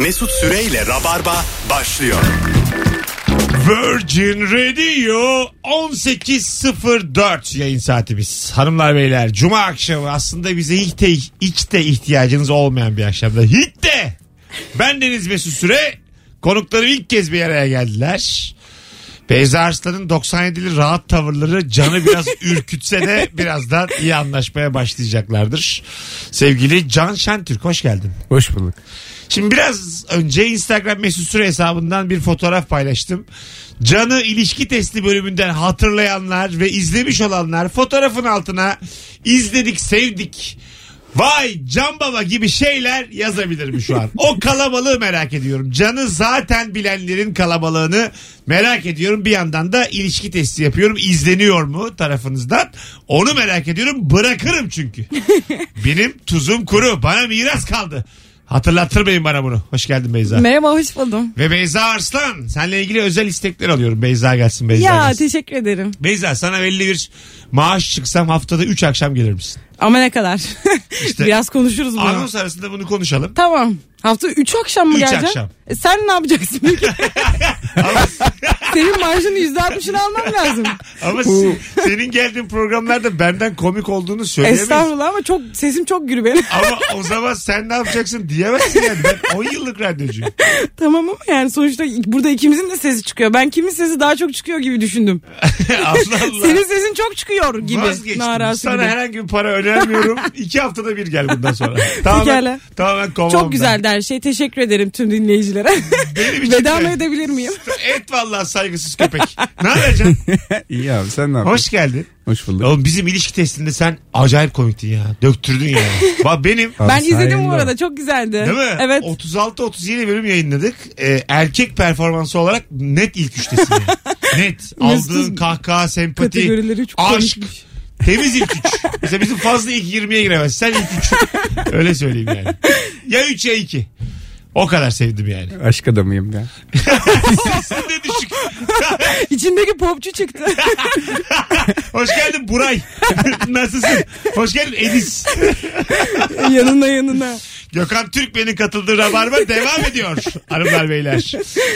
Mesut Süreyle Rabarba başlıyor. Virgin Radio 18.04 yayın saatimiz. Hanımlar beyler cuma akşamı aslında bize hiç de, hiç de ihtiyacınız olmayan bir akşamda. Hiç de. Ben Deniz Mesut Süre. Konuklarım ilk kez bir araya geldiler. Beyza Arslan'ın 97'li rahat tavırları canı biraz ürkütse de birazdan iyi anlaşmaya başlayacaklardır. Sevgili Can Şentürk hoş geldin. Hoş bulduk. Şimdi biraz önce Instagram mesut süre hesabından bir fotoğraf paylaştım. Can'ı ilişki testi bölümünden hatırlayanlar ve izlemiş olanlar fotoğrafın altına izledik sevdik. Vay Can Baba gibi şeyler yazabilirim şu an. O kalabalığı merak ediyorum. Can'ı zaten bilenlerin kalabalığını merak ediyorum. Bir yandan da ilişki testi yapıyorum. İzleniyor mu tarafınızdan? Onu merak ediyorum. Bırakırım çünkü. Benim tuzum kuru. Bana miras kaldı. Hatırlattırmayın bana bunu. Hoş geldin Beyza. Merhaba hoş buldum. Ve Beyza Arslan. Seninle ilgili özel istekler alıyorum. Beyza gelsin Beyza ya gelsin. teşekkür ederim. Beyza sana belli bir maaş çıksam haftada 3 akşam gelir misin? Ama ne kadar? İşte Biraz konuşuruz bunu. Anons arasında bunu konuşalım. Tamam. Hafta 3 akşam mı Üç geleceksin? akşam. E sen ne yapacaksın peki? Senin maaşının %60'ını almam lazım. Ama se- senin geldiğin programlarda benden komik olduğunu söyleyemeyiz. Estağfurullah ama çok sesim çok gürü benim. Ama o zaman sen ne yapacaksın diyemezsin yani. Ben 10 yıllık radyocuyum. tamam ama yani sonuçta burada ikimizin de sesi çıkıyor. Ben kimin sesi daha çok çıkıyor gibi düşündüm. Allah Allah. Senin sesin çok çıkıyor gibi. Vazgeçtim. Narası Sana gibi. herhangi bir para önermiyorum. İki haftada bir gel bundan sonra. Tamamen, Pekala. tamamen kovam Çok ben. güzeldi her şey. Teşekkür ederim tüm dinleyicilere. Benim için Veda de. mı edebilir miyim? Et vallahi saygısız köpek. ne yapacaksın? İyi abi sen ne yapıyorsun? Hoş geldin. Hoş bulduk. Oğlum bizim ilişki testinde sen acayip komiktin ya. Döktürdün ya. Bak benim Abi ben izledim bu arada çok güzeldi. Değil mi? Evet. 36-37 bölüm yayınladık. Ee, erkek performansı olarak net ilk üçtesin yani. Net. Aldığın kahkaha, sempati, aşk. komikmiş. Temiz ilk üç. Mesela bizim fazla ilk 20'ye giremez. Sen ilk üç. Öyle söyleyeyim yani. Ya 3 ya 2. O kadar sevdim yani. Aşk adamıyım ya. Sesin de düşük. İçindeki popçu çıktı. Hoş geldin Buray. Nasılsın? Hoş geldin Edis. yanına yanına. Gökhan Türkmen'in katıldığı Rabarba devam ediyor hanımlar beyler.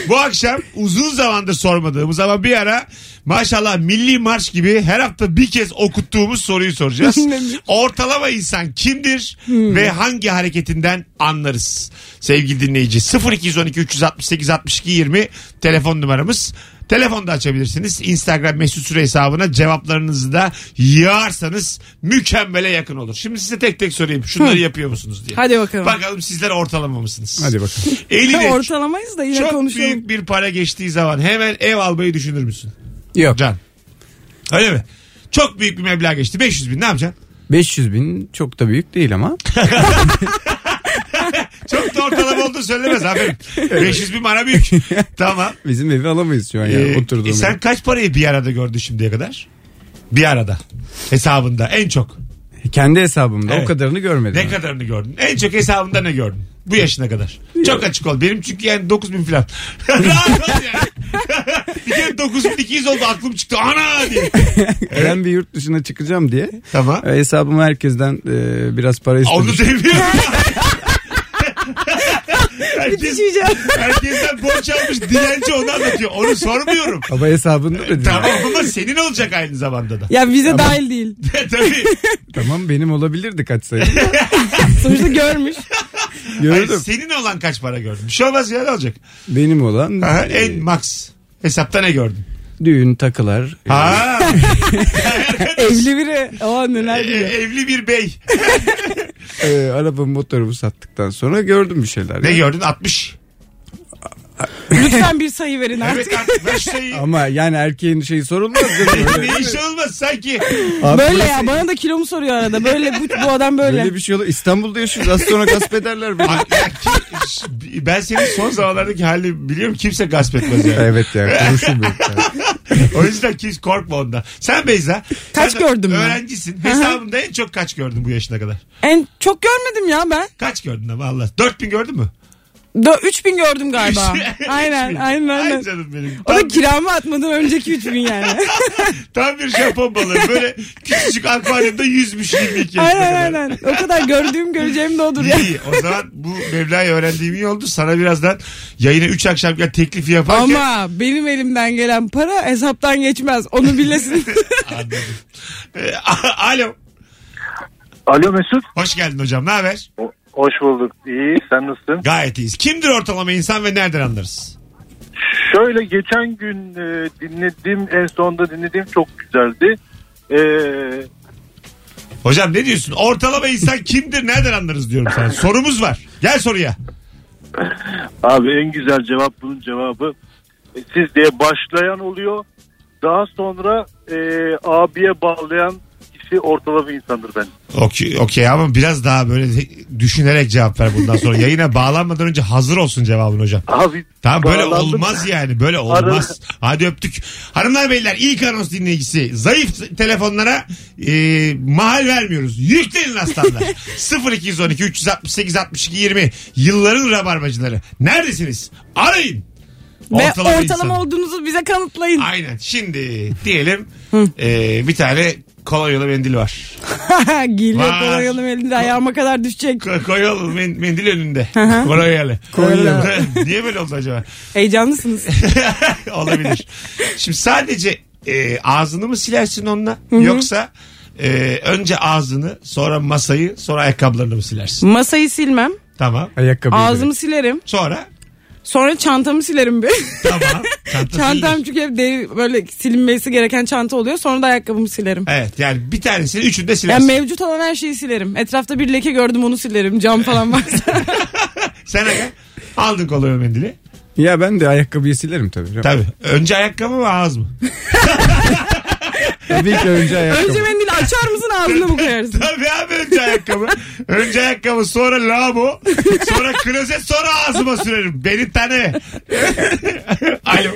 Bu akşam uzun zamandır sormadığımız ama bir ara maşallah milli marş gibi her hafta bir kez okuttuğumuz soruyu soracağız. Ortalama insan kimdir ve hangi hareketinden anlarız? Sevgili dinleyici 0212 368 62 20 telefon numaramız. Telefonda açabilirsiniz. Instagram mesut süre hesabına cevaplarınızı da yığarsanız mükemmele yakın olur. Şimdi size tek tek sorayım. Şunları yapıyor musunuz diye. Hadi bakalım. Bakalım sizler ortalama mısınız? Hadi bakalım. Eline Ortalamayız da yine çok konuşalım. büyük bir para geçtiği zaman hemen ev almayı düşünür müsün? Yok. Can. Öyle mi? Çok büyük bir meblağ geçti. 500 bin ne yapacaksın? 500 bin çok da büyük değil ama. Çok da ortalama olduğu söylemez aferin. 500 bin bana büyük. tamam. Bizim evi alamayız şu an ya. Ee, Oturduğum e sen kaç parayı bir arada gördün şimdiye kadar? Bir arada. Hesabında en çok. Kendi hesabımda Evet. o kadarını görmedim. Ne kadarını gördün? En çok hesabında ne gördün? Bu yaşına kadar. Çok açık ol. Benim çünkü yani 9 bin falan. Rahat ol yani. bir kere 9200 oldu aklım çıktı. Ana diye. Ben bir yurt dışına çıkacağım diye Tamam. e, hesabıma herkesten e, biraz para Onu istedim. demiyorum. Herkes, herkesten borç almış dilenci onu anlatıyor. Onu sormuyorum. Ama hesabında da değil. Tamam ama senin olacak aynı zamanda da. Ya vize dahil değil. Tabii. Tamam benim olabilirdi kaç sayı. Sonuçta görmüş. Hayır, Gördüm. senin olan kaç para gördün? Bir şey olmaz ya ne olacak? Benim olan Aha, e, en max. Hesapta ne gördün? düğün takılar. Ha. Evli biri. O neler E- diyor. evli bir bey. E, arabamı motorumu sattıktan sonra gördüm bir şeyler. Ne ya. gördün? 60. Lütfen bir sayı verin artık. Evet artık ver şu sayıyı. Ama yani erkeğin şeyi sorulmaz. ne iş olmaz sanki. Abi Böyle ya bana da kilomu soruyor arada. Böyle bu, bu adam böyle. Böyle bir şey olur. İstanbul'da yaşıyoruz. Az sonra gasp ederler beni. Ben senin son zamanlardaki halini biliyorum kimse gasp etmez yani. evet ya. Konuşur böyle. O yüzden kimse korkma ondan. Sen Beyza. Kaç sen gördüm ben? Öğrencisin. Hesabında en çok kaç gördün bu yaşına kadar? En çok görmedim ya ben. Kaç gördün ama Allah. 4000 gördün mü? Dö- 3000 gördüm galiba. aynen aynen Ay aynen. canım benim. O da kiramı atmadan önceki 3000 yani. tam bir Japon balığı. Böyle küçücük akvaryumda yüzmüş 22 yaşına aynen kadar. aynen. O kadar gördüğüm göreceğim de odur ya. İyi. O zaman bu Mevla'yı öğrendiğim iyi oldu. Sana birazdan yayına 3 akşam gel teklifi yaparken Ama benim elimden gelen para hesaptan geçmez. Onu bilesin. Anladım. Ee, Alo. Alo Mesut. Hoş geldin hocam. Ne haber? Hoş bulduk. İyi sen nasılsın? Gayet iyiyiz. Kimdir ortalama insan ve nereden anlarız? Şöyle geçen gün e, dinlediğim en sonunda dinlediğim çok güzeldi. E, Hocam ne diyorsun? Ortalama insan kimdir? Nereden anlarız diyorum sana. Sorumuz var. Gel soruya. abi en güzel cevap bunun cevabı e, siz diye başlayan oluyor. Daha sonra e, abiye bağlayan kişi ortalama insandır ben. Okey, okey ama biraz daha böyle düşünerek cevap ver bundan sonra. Yayına bağlanmadan önce hazır olsun cevabın hocam. Abi Tamam böyle bağlandım. olmaz yani. Böyle olmaz. Hadi öptük. Hanımlar beyler ilk anons dinleyicisi. Zayıf telefonlara e, mahal vermiyoruz. Yüklenin aslanlar. 0212 368 62 20 yılların rabarbacıları. Neredesiniz? Arayın. Ve Ortalama ortalama insan. olduğunuzu bize kanıtlayın. Aynen. Şimdi diyelim e, bir tane kolonyalı mendil var. Gille Var. kolonyalı elinde ayağıma kadar düşecek. Ko- Kolonyalı men- mendil önünde. kolonyalı. Kolonyalı. Niye böyle oldu acaba? Heyecanlısınız. Olabilir. Şimdi sadece e, ağzını mı silersin onunla yoksa e, önce ağzını sonra masayı sonra ayakkabılarını mı silersin? Masayı silmem. Tamam. Ayakkabı. Ağzımı silerim. Sonra Sonra çantamı silerim bir. tamam. Çanta Çantam çünkü hep deri, böyle silinmesi gereken çanta oluyor. Sonra da ayakkabımı silerim. Evet yani bir tanesini üçünü de Yani silersin. mevcut olan her şeyi silerim. Etrafta bir leke gördüm onu silerim. Cam falan varsa. Sen aga aldın kolonya mendili. Ya ben de ayakkabıyı silerim tabii. Tabii. Önce ayakkabı mı ağız mı? Tabii ki önce ayakkabı. Önce mendili açar mısın ağzına mı koyarsın? Tabii abi önce ayakkabı. önce ayakkabı sonra lavabo sonra klozet sonra ağzıma sürerim. Beni tanı. Alo.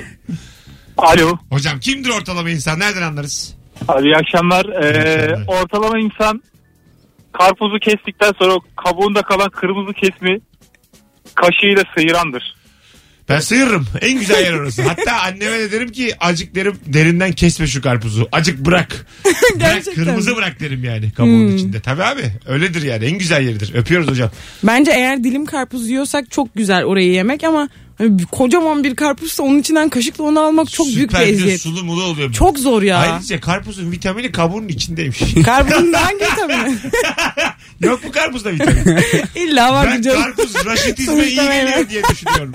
Alo. Hocam kimdir ortalama insan? Nereden anlarız? Abi iyi akşamlar. Ee, akşamlar. ortalama insan karpuzu kestikten sonra kabuğunda kalan kırmızı kesmi kaşığıyla sıyırandır. Ben sıyırırım. En güzel yer orası. Hatta anneme de derim ki acık derim derinden kesme şu karpuzu. Acık bırak. bırak Gerçekten kırmızı mi? bırak derim yani kabuğun içinde. Tabii abi öyledir yani en güzel yeridir. Öpüyoruz hocam. Bence eğer dilim karpuz yiyorsak çok güzel orayı yemek ama kocaman bir karpuzsa onun içinden kaşıkla onu almak çok büyük bir Süper eziyet. sulu mulu oluyor. Çok zor ya. Ayrıca karpuzun vitamini kabuğun içindeymiş. Karpuzun da hangi vitamini? Yok mu karpuzda vitamin? İlla var ben canım. karpuz raşitizme iyi Sonuçta geliyor meyve. diye düşünüyorum.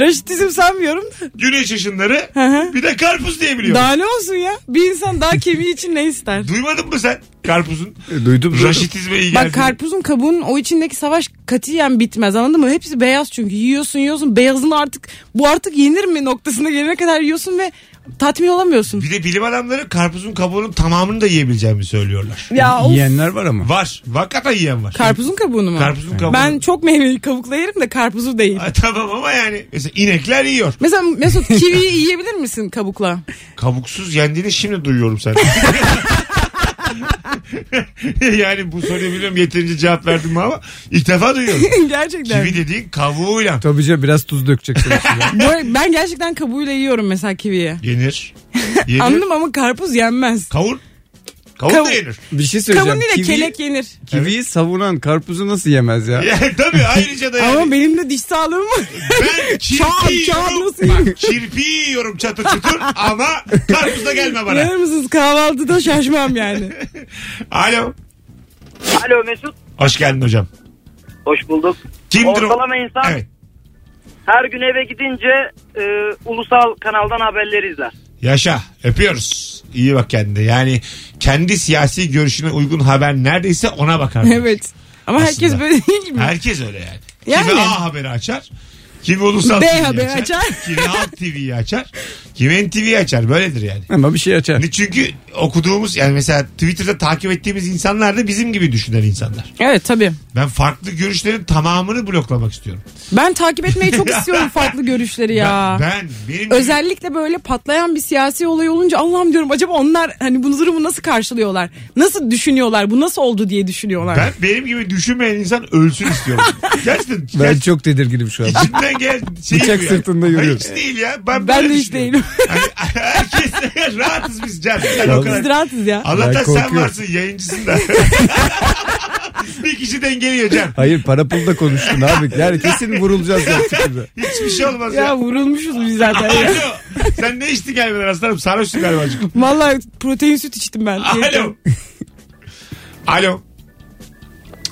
Raşitizm sanmıyorum da. Güneş ışınları hı. bir de karpuz diye biliyorum. Daha ne olsun ya? Bir insan daha kemiği için ne ister? Duymadın mı sen karpuzun E, Duydum raşitizme iyi Bak geldiğini? karpuzun kabuğunun o içindeki savaş katiyen bitmez anladın mı? Hepsi beyaz çünkü yiyorsun yiyorsun beyazını artık bu artık yenir mi noktasına gelene kadar yiyorsun ve tatmin olamıyorsun. Bir de bilim adamları karpuzun kabuğunun tamamını da yiyebileceğimi söylüyorlar. Ya of. Yiyenler var ama. Var. Hakikaten yiyen var. Karpuzun kabuğunu mu? Karpuzun kabuğunu. Ben çok meyveli kabukla yerim de karpuzu değil. Ha, tamam ama yani mesela inekler yiyor. Mesela Mesut kiviyi yiyebilir misin kabukla? Kabuksuz yendiğini şimdi duyuyorum sen. yani bu soruyu biliyorum yeterince cevap verdim ama ilk defa duyuyorum. gerçekten. Kivi dediğin kabuğuyla Tabii canım biraz tuz dökeceksin. Bu- ben gerçekten kabuğuyla yiyorum mesela kiviyi. yenir. Yenir. Anladım ama karpuz yenmez. Kavun. Kavun Kavun. da yenir. bir şey söyleyeceğim. Kavun ile Kivi- kelek yenir. Kiviyi savunan karpuzu nasıl yemez ya? Ya, tabii ayrıca da yani. Ama benim de diş sağlığım var. Ben kirpi Çağır, çağır yiyorum. nasıl? Bak, kirpi yiyorum çatır çutur ama karpuzda gelme bana. Inanır mısınız kahvaltıda şaşmam yani. Alo. Alo Mesut. Hoş geldin hocam. Hoş bulduk. Kimdir o? Ortalama insan Evet. her gün eve gidince e, ulusal kanaldan haberleri izler. Yaşa. Öpüyoruz. İyi bak kendine. Yani kendi siyasi görüşüne uygun haber neredeyse ona bakar. evet. Ama herkes Aslında. böyle değil mi? Herkes öyle yani. Yani. Kimi A haberi açar. Kimi ulusal B TV'yi haberi açar. Kimi Halk TV'yi açar. Kim NTV'yi açar böyledir yani. Ama bir şey açar. Çünkü okuduğumuz yani mesela Twitter'da takip ettiğimiz insanlar da bizim gibi düşünen insanlar. Evet tabii. Ben farklı görüşlerin tamamını bloklamak istiyorum. Ben takip etmeyi çok istiyorum farklı görüşleri ya. Ben, ben benim gibi- Özellikle böyle patlayan bir siyasi olay olunca Allah'ım diyorum acaba onlar hani bu durumu nasıl karşılıyorlar? Nasıl düşünüyorlar? Bu nasıl oldu diye düşünüyorlar. ben benim gibi düşünmeyen insan ölsün istiyorum. Gerçekten. Ben çok tedirginim şu an. İçimden gel şey Bıçak bu ya. sırtında yürüyor. hiç değil ya. Ben, Ben de hiç değilim. Hani, herkes rahatız biz Can. Sen o kadar. Biz rahatız ya. Allah'tan sen varsın yayıncısın da. bir kişi dengeliyor Can. Hayır para pulda konuştun abi. Yani kesin vurulacağız gerçekten. Hiçbir şey olmaz ya. Ya vurulmuşuz biz zaten. ya. Alo. Sen ne içtin gelmeden aslanım? Sarhoşsun galiba. azıcık. Vallahi protein süt içtim ben. Alo. Alo.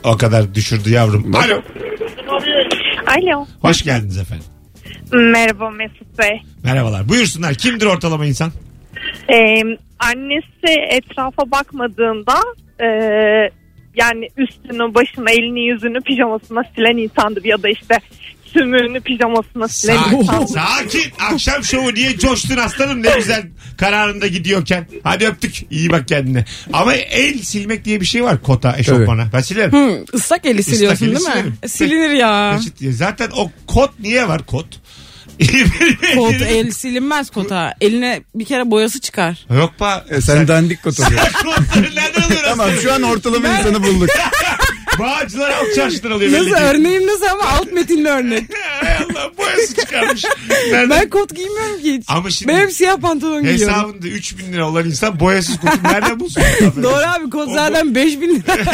O kadar düşürdü yavrum. Alo. Alo. Hoş geldiniz efendim. Merhaba Mesut Bey. Merhabalar. Buyursunlar. Kimdir ortalama insan? Ee, annesi etrafa bakmadığında e, yani üstünü, başını, elini, yüzünü pijamasına silen insandır. Ya da işte sümüğünü pijamasına Sakin, sakin. Akşam şovu niye coştun aslanım ne güzel kararında gidiyorken. Hadi öptük. İyi bak kendine. Ama el silmek diye bir şey var kota eşofmana. Ben silerim. Hı, ıslak eli siliyorsun eli değil mi? silerim. E, Silinir ya. Diye. Zaten o kot niye var kot? Kot el silinmez kota. Eline bir kere boyası çıkar. Yok pa. E, sen dandik kot alıyorsun. Kotları nereden alıyorsun? tamam şu an ortalama insanı bulduk. Bağcılar alt çarşıdan alıyor belli Nasıl ki. örneğim nasıl ama alt metinli örnek. Hay Allah boyası çıkarmış. Nereden? Ben kot giymiyorum ki hiç. Ama şimdi ben hep siyah pantolon giyiyorum. Hesabında 3000 lira olan insan boyasız kotu nereden bulsun? Doğru abi kot zaten 5000 lira.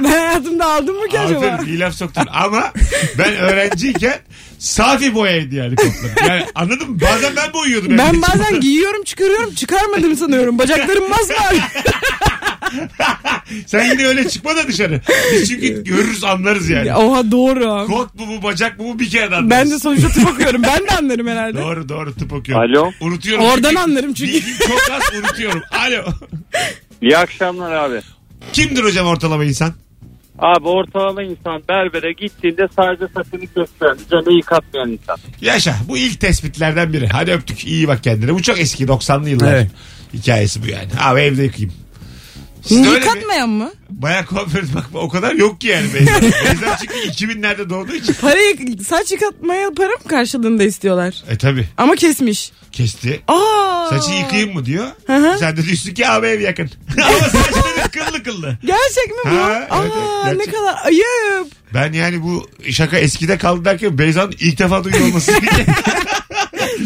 ben hayatımda aldım mı ki acaba? Aferin iyi laf soktun ama ben öğrenciyken safi boyaydı yani kotlar. Yani anladın mı? Bazen ben boyuyordum. Ben bazen giyiyorum çıkarıyorum çıkarmadım sanıyorum. Bacaklarım masmavi. Sen yine öyle çıkma da dışarı. Biz çünkü görürüz anlarız yani. Ya, Oha doğru. Kot mu bu bacak mı bu bir kere anlarız. Ben de sonuçta tıp okuyorum. Ben de anlarım herhalde. Doğru doğru tıp okuyorum. Alo. Unutuyorum. Oradan Çünkü anlarım çünkü. Çok az unutuyorum. Alo. İyi akşamlar abi. Kimdir hocam ortalama insan? Abi ortalama insan berbere gittiğinde sadece saçını kesiyor. Canı yıkatmayan insan. Yaşa. Bu ilk tespitlerden biri. Hadi öptük. İyi bak kendine. Bu çok eski 90'lı yıllar Evet. hikayesi bu yani. Abi evde yıkayayım. Siz de öyle mi? Yıkatmayan mı? Baya kuaför bak o kadar yok ki yani Beyza. Beyza çünkü 2000'lerde doğduğu için. Parayı saç yıkatmaya para mı karşılığında istiyorlar? E tabi Ama kesmiş. kesti. Aa. Saçı yıkayayım mı diyor. hı. Sen de diyorsun ki abi ev yakın. Ama saçları kıllı kıllı. Gerçek mi bu? Ha, Aa evet, evet, ne gerçek. kadar ayıp. Ben yani bu şaka eskide kaldı derken Beyza'nın ilk defa duyuyor olması.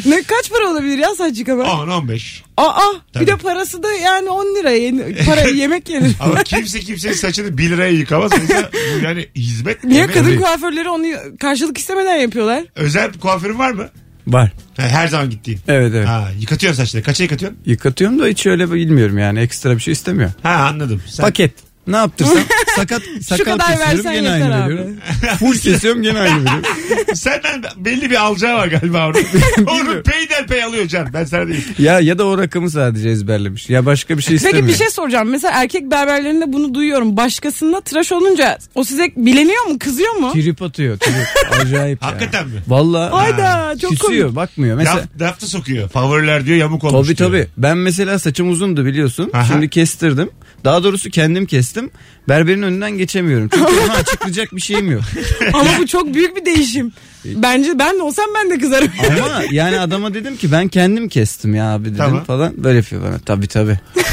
Ne kaç para olabilir ya saç yıkama? 10-15. Aa Tabii. bir de parası da yani 10 lira. Yeni- Para yemek yenir. Ama kimse kimsenin saçını 1 liraya yıkamaz. Mesela bu yani hizmet. Niye emek. kadın kuaförleri onu karşılık istemeden yapıyorlar? Özel bir kuaförün var mı? Var. Ha, Her zaman gittiğin. Evet evet. Ha, yıkatıyorsun saçları. Kaça yıkatıyorsun? Yıkatıyorum da hiç öyle bilmiyorum yani ekstra bir şey istemiyor. Ha anladım. Sen... Paket. Ne yaptırsam sakat sakal kadar kesiyorum versen gene yeter aynı abi. veriyorum. Full kesiyorum gene aynı veriyorum. Senden belli bir alacağı var galiba orada. Onu peyderpey alıyor Can. Ben sana diyeyim. Ya ya da o rakamı sadece ezberlemiş. Ya başka bir şey istemiyor. Peki bir şey soracağım. Mesela erkek berberlerinde bunu duyuyorum. Başkasında tıraş olunca o size bileniyor mu? Kızıyor mu? Trip atıyor. Trip. Acayip ya. Hakikaten mi? Valla. Hayda çok Küsüyor komik. bakmıyor. Mesela Laf, sokuyor. Favoriler diyor yamuk olmuş Tabii diyor. tabii. Ben mesela saçım uzundu biliyorsun. Aha. Şimdi kestirdim. Daha doğrusu kendim kestim. Berberin önünden geçemiyorum. Çünkü ona açıklayacak bir şeyim yok. Ama bu çok büyük bir değişim. Bence ben de olsam ben de kızarım. Ama yani adama dedim ki ben kendim kestim ya abi dedim Tamam. falan. Böyle yapıyor bana. Tabii tabii.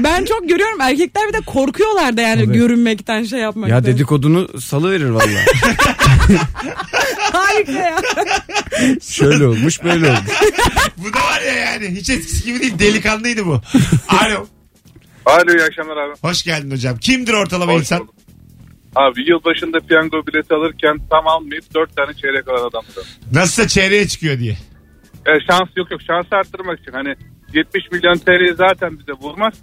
ben çok görüyorum erkekler bir de korkuyorlar da yani Tabii. görünmekten şey yapmaktan. Ya dedikodunu salıverir valla. Harika ya. Şöyle olmuş böyle olmuş. Bu da var ya yani. Hiç eskisi gibi değil. Delikanlıydı bu. Alo. Alo iyi akşamlar abi. Hoş geldin hocam. Kimdir ortalama Hoş insan? bulduk. Abi yılbaşında piyango bileti alırken tam almayıp 4 tane çeyrek alan adamdı. Nasılsa çeyreğe çıkıyor diye. E, şans yok yok şansı arttırmak için hani 70 milyon TL zaten bize vurmaz.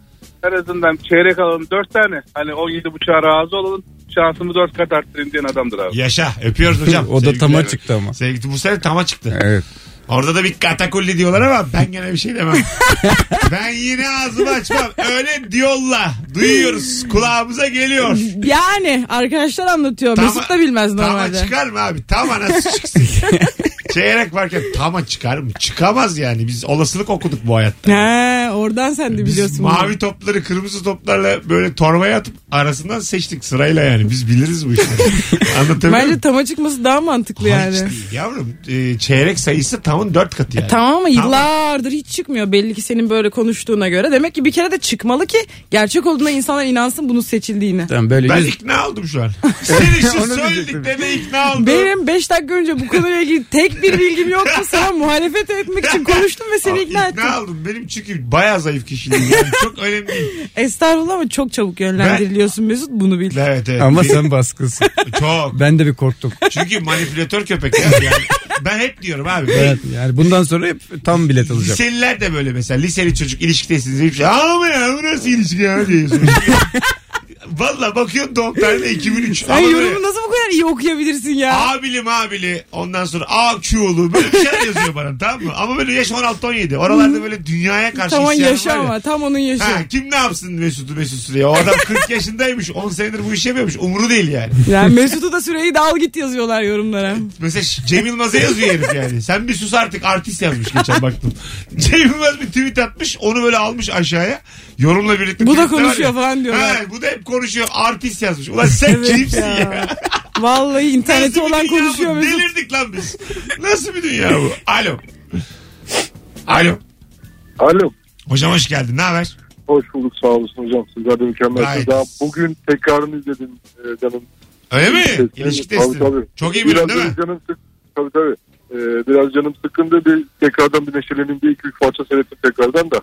En azından çeyrek alalım 4 tane. Hani 17.5'a razı olalım. Şansımı 4 kat arttırayım diyen adamdır abi. Yaşa. Öpüyoruz hocam. O da Sevgiler. tama çıktı ama. Sevgili bu sene tama çıktı. Evet. Orada da bir katakulli diyorlar ama ben gene bir şey demem. ben yine ağzımı açmam. Öyle diyorlar. Duyuyoruz. Kulağımıza geliyor. Yani arkadaşlar anlatıyor. Tama- Mesut da bilmez Tama normalde. çıkar mı abi? Tama nasıl çıksın? Çeyrek varken tama çıkar mı? Çıkamaz yani. Biz olasılık okuduk bu hayatta. He, oradan sen de Biz biliyorsun. mavi bunu. topları kırmızı toplarla böyle torbaya atıp arasından seçtik sırayla yani. Biz biliriz bu işleri. Anlatabiliyor Bence muyum? tama çıkması daha mantıklı Hayır, yani. hiç değil yavrum. Ee, çeyrek sayısı tamın dört katı yani. Tamam ama Tamam. yıllardır hiç çıkmıyor belli ki senin böyle konuştuğuna göre. Demek ki bir kere de çıkmalı ki gerçek olduğuna insanlar inansın bunun seçildiğine. Tamam böyle Ben yüz... ikna oldum şu an. Senin şu Onu söylediklerine ikna oldum. Benim 5 dakika önce bu konuyla ilgili tek bir bilgim yoktu. Sana muhalefet etmek için konuştum ve seni ikna ettim. İkna oldum. Benim çünkü bayağı zayıf kişiliğim. Yani çok önemli değil. Estağfurullah ama çok çabuk yönlendiriliyorsun Mesut bunu bil. Evet evet. Ama Bir- sen baskılsın. Çok. ben de bir korktum. Çünkü manipülatör köpek. Yani. Yani ben hep diyorum abi. Evet yani bundan sonra hep tam bilet alacağım. Liseliler de böyle mesela. Liseli çocuk ilişkidesiniz. Hiçbir şey. Ama ya bu nasıl ilişki ya diyorsun. Valla bakıyorsun doğum tarihi 2003. Sen Ama böyle yorumu nasıl bu kadar iyi okuyabilirsin ya? Abili mabili ondan sonra AQ'lu böyle bir şeyler yazıyor bana tamam mı? Ama böyle yaş 16-17. Oralarda böyle dünyaya karşı Tam onun isyanım yaşı var ya. ama tam onun yaşı. Ha, kim ne yapsın Mesut'u Mesut Süre'ye? O adam 40 yaşındaymış. 10 senedir bu işi yapıyormuş. Umuru değil yani. Yani Mesut'u da süreyi de al git yazıyorlar yorumlara. Mesela Cem Yılmaz'a yazıyor herif yani. Sen bir sus artık artist yazmış geçen baktım. Cem Yılmaz bir tweet atmış. Onu böyle almış aşağıya. Yorumla birlikte. Bu da tweetler var konuşuyor ya. falan diyorlar. Ha, bu da hep konuşuyor. Artist yazmış. Ulan sen Evet kimsin ya? ya. Vallahi interneti olan konuşuyor bu? Mesut. Delirdik lan biz. Nasıl bir dünya bu? Alo. Alo. Alo. Hocam hoş geldin. Ne haber? Hoş bulduk sağ olasın hocam. Sizler de mükemmelsiniz. Daha bugün tekrarını izledim e, canım. Öyle mi? Testi. İlişki Tabii, testi. tabii. Çok iyi biliyorsun değil mi? Canım sık, tabii tabii. E, biraz canım sıkkındı. Bir tekrardan bir neşeleneyim diye 2-3 parça seyrettim tekrardan da.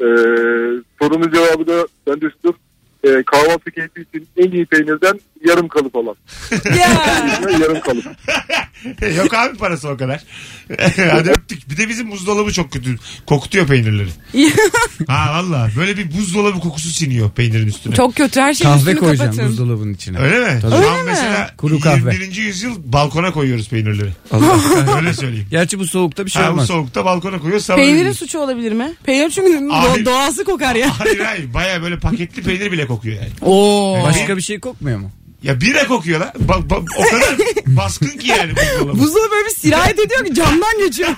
E, sorunun cevabı da bende şudur. E, kahvaltı keyfi için en iyi peynirden yarım kalıp alan. Ya. yarım kalıp. Yok abi parası o kadar. Hadi öptük. Bir de bizim buzdolabı çok kötü. Kokutuyor peynirleri. ha valla. Böyle bir buzdolabı kokusu siniyor peynirin üstüne. Çok kötü her şeyin Kahve üstünü koyacağım kapatın. buzdolabının içine. Öyle mi? Tabii. Şu an Öyle mi? mesela Kuru kahve. 21. yüzyıl balkona koyuyoruz peynirleri. Allah. Öyle söyleyeyim. Gerçi bu soğukta bir şey Ha, bu olmaz. soğukta balkona koyuyoruz. sabah Peynirin suçu olabilir mi? Peynir çünkü Abi- do- doğası kokar ya. Hayır hayır. Baya böyle paketli peynir bile kokuyor yani. Oo. Başka bir şey kokmuyor mu? Ya bira kokuyor lan. Ba- ba- o kadar baskın ki yani buzdolabı. Böyle bir sirayet ediyor ki camdan geçiyor.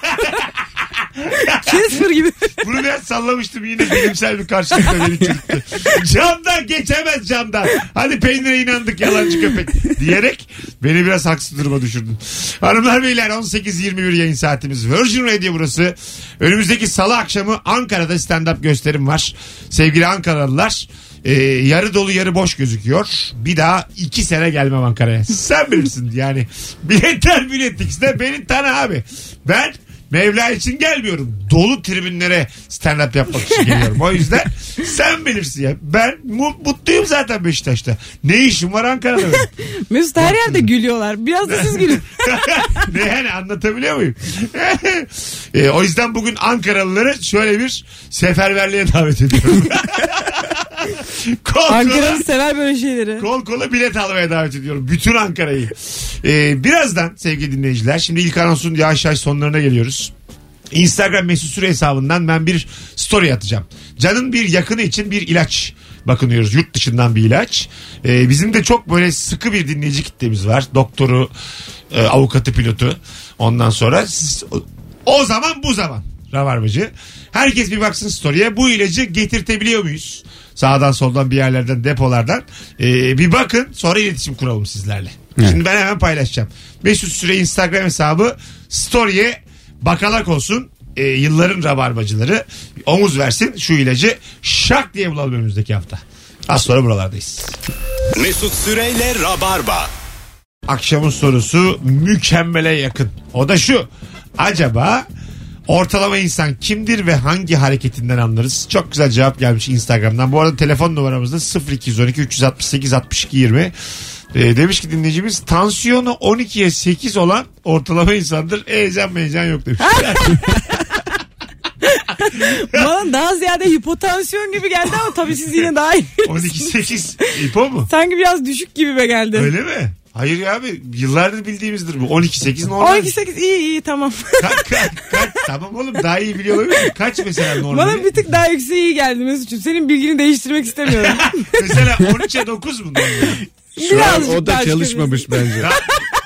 Casper gibi. Bunu biraz sallamıştım yine bilimsel bir karşılıkla beni çürüttü. Camdan geçemez camdan. Hadi peynire inandık yalancı köpek diyerek beni biraz haksız duruma düşürdün. Hanımlar beyler 18.21 yayın saatimiz. Virgin Radio burası. Önümüzdeki salı akşamı Ankara'da stand-up gösterim var. Sevgili Ankaralılar e, yarı dolu yarı boş gözüküyor. Bir daha iki sene gelmem Ankara'ya. Sen bilirsin yani. Biletler biletlikse beni tanı abi. Ben Mevla için gelmiyorum. Dolu tribünlere stand up yapmak için geliyorum. O yüzden sen bilirsin ya. Ben mu- mutluyum zaten Beşiktaş'ta. Ne işim var Ankara'da benim? Mesut her yerde gülüyorlar. Biraz da siz gülün. ne yani anlatabiliyor muyum? E, o yüzden bugün Ankaralıları şöyle bir seferberliğe davet ediyorum. kol kola, Ankara'nın sever böyle şeyleri. kol kola bilet almaya davet ediyorum. Bütün Ankara'yı. E, birazdan sevgili dinleyiciler şimdi ilk anonsun yavaş yavaş sonlarına geliyoruz. Instagram mesut süre hesabından ben bir story atacağım. Canın bir yakını için bir ilaç bakınıyoruz. Yurt dışından bir ilaç. Ee, bizim de çok böyle sıkı bir dinleyici kitlemiz var. Doktoru, e, avukatı, pilotu. Ondan sonra siz- o zaman bu zaman Rabarbacı. Herkes bir baksın story'e. Bu ilacı getirtebiliyor muyuz? Sağdan soldan bir yerlerden depolardan. Ee, bir bakın sonra iletişim kuralım sizlerle. Şimdi ben hemen paylaşacağım. Mesut Süre Instagram hesabı story'e bakalak olsun. Ee, yılların rabarbacıları omuz versin şu ilacı şak diye bulalım önümüzdeki hafta. Az sonra buralardayız. Mesut Süreyle Rabarba. Akşamın sorusu mükemmele yakın. O da şu. Acaba ortalama insan kimdir ve hangi hareketinden anlarız? Çok güzel cevap gelmiş Instagram'dan. Bu arada telefon numaramızda 0212 368 62 20. Ee, demiş ki dinleyicimiz tansiyonu 12'ye 8 olan ortalama insandır. Heyecan meyecan yok demiş. Bana daha ziyade hipotansiyon gibi geldi ama tabii siz yine daha iyi. 12-8 ipo mu? Sanki biraz düşük gibi be geldi. Öyle mi? Hayır ya abi yıllardır bildiğimizdir bu. 12-8 normal. 12-8 iyi iyi tamam. Kaç, kaç, kaç, tamam oğlum daha iyi biliyor olabilir miyim? Kaç mesela normal? Bana bir tık daha yükseği iyi geldi Mesut'cum. Senin bilgini değiştirmek istemiyorum. mesela 13'e 9 mu normal? Şu an Birazcık o da çalışmamış bence.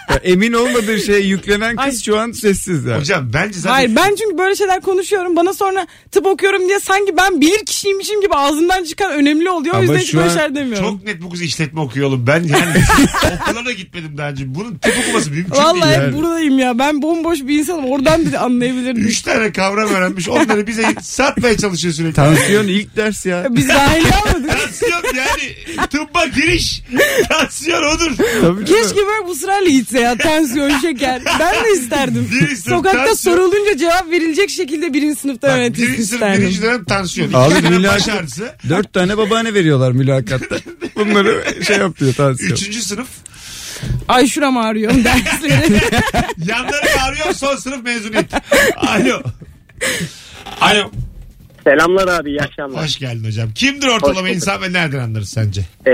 Emin olmadığı şeye yüklenen kız Ay. şu an sessiz ya. Hocam bence zaten Hayır ben çünkü böyle şeyler konuşuyorum. Bana sonra tıp okuyorum diye sanki ben bilir kişiymişim gibi ağzımdan çıkan önemli oluyor. O Ama yüzden hiç şu böyle an şeyler demiyorum. çok net bu kız işletme okuyor oğlum. Ben yani okula da gitmedim daha önce. Bunun tıp okuması mümkün Vallahi değil. hep Yani. buradayım ya. Ben bomboş bir insanım. Oradan bile anlayabilirdim. Üç tane kavram öğrenmiş. Onları bize satmaya çalışıyor sürekli. Tansiyon ilk ders ya. Biz dahil almadık. Tansiyon yani tıbba giriş. Tansiyon odur. Tabii Keşke böyle bu sırayla gitse ya tansiyon şeker. Ben de isterdim. Birinci sınıf Sokakta tansiyon. sorulunca cevap verilecek şekilde birinci sınıfta Bak, öğretilsin birinci sınıf isterdim. birinci dönem tansiyon. Abi dönem baş mülakat- ağrısı. Dört tane babaanne veriyorlar mülakatta. Bunları şey yapıyor tansiyon. Üçüncü sınıf. Ay şuram ağrıyor dersleri. Yanları ağrıyor son sınıf mezuniyet. Alo. Alo. Selamlar abi iyi akşamlar. Hoş geldin hocam. Kimdir ortalama bulduk. insan ve nereden anlarız sence? Ee,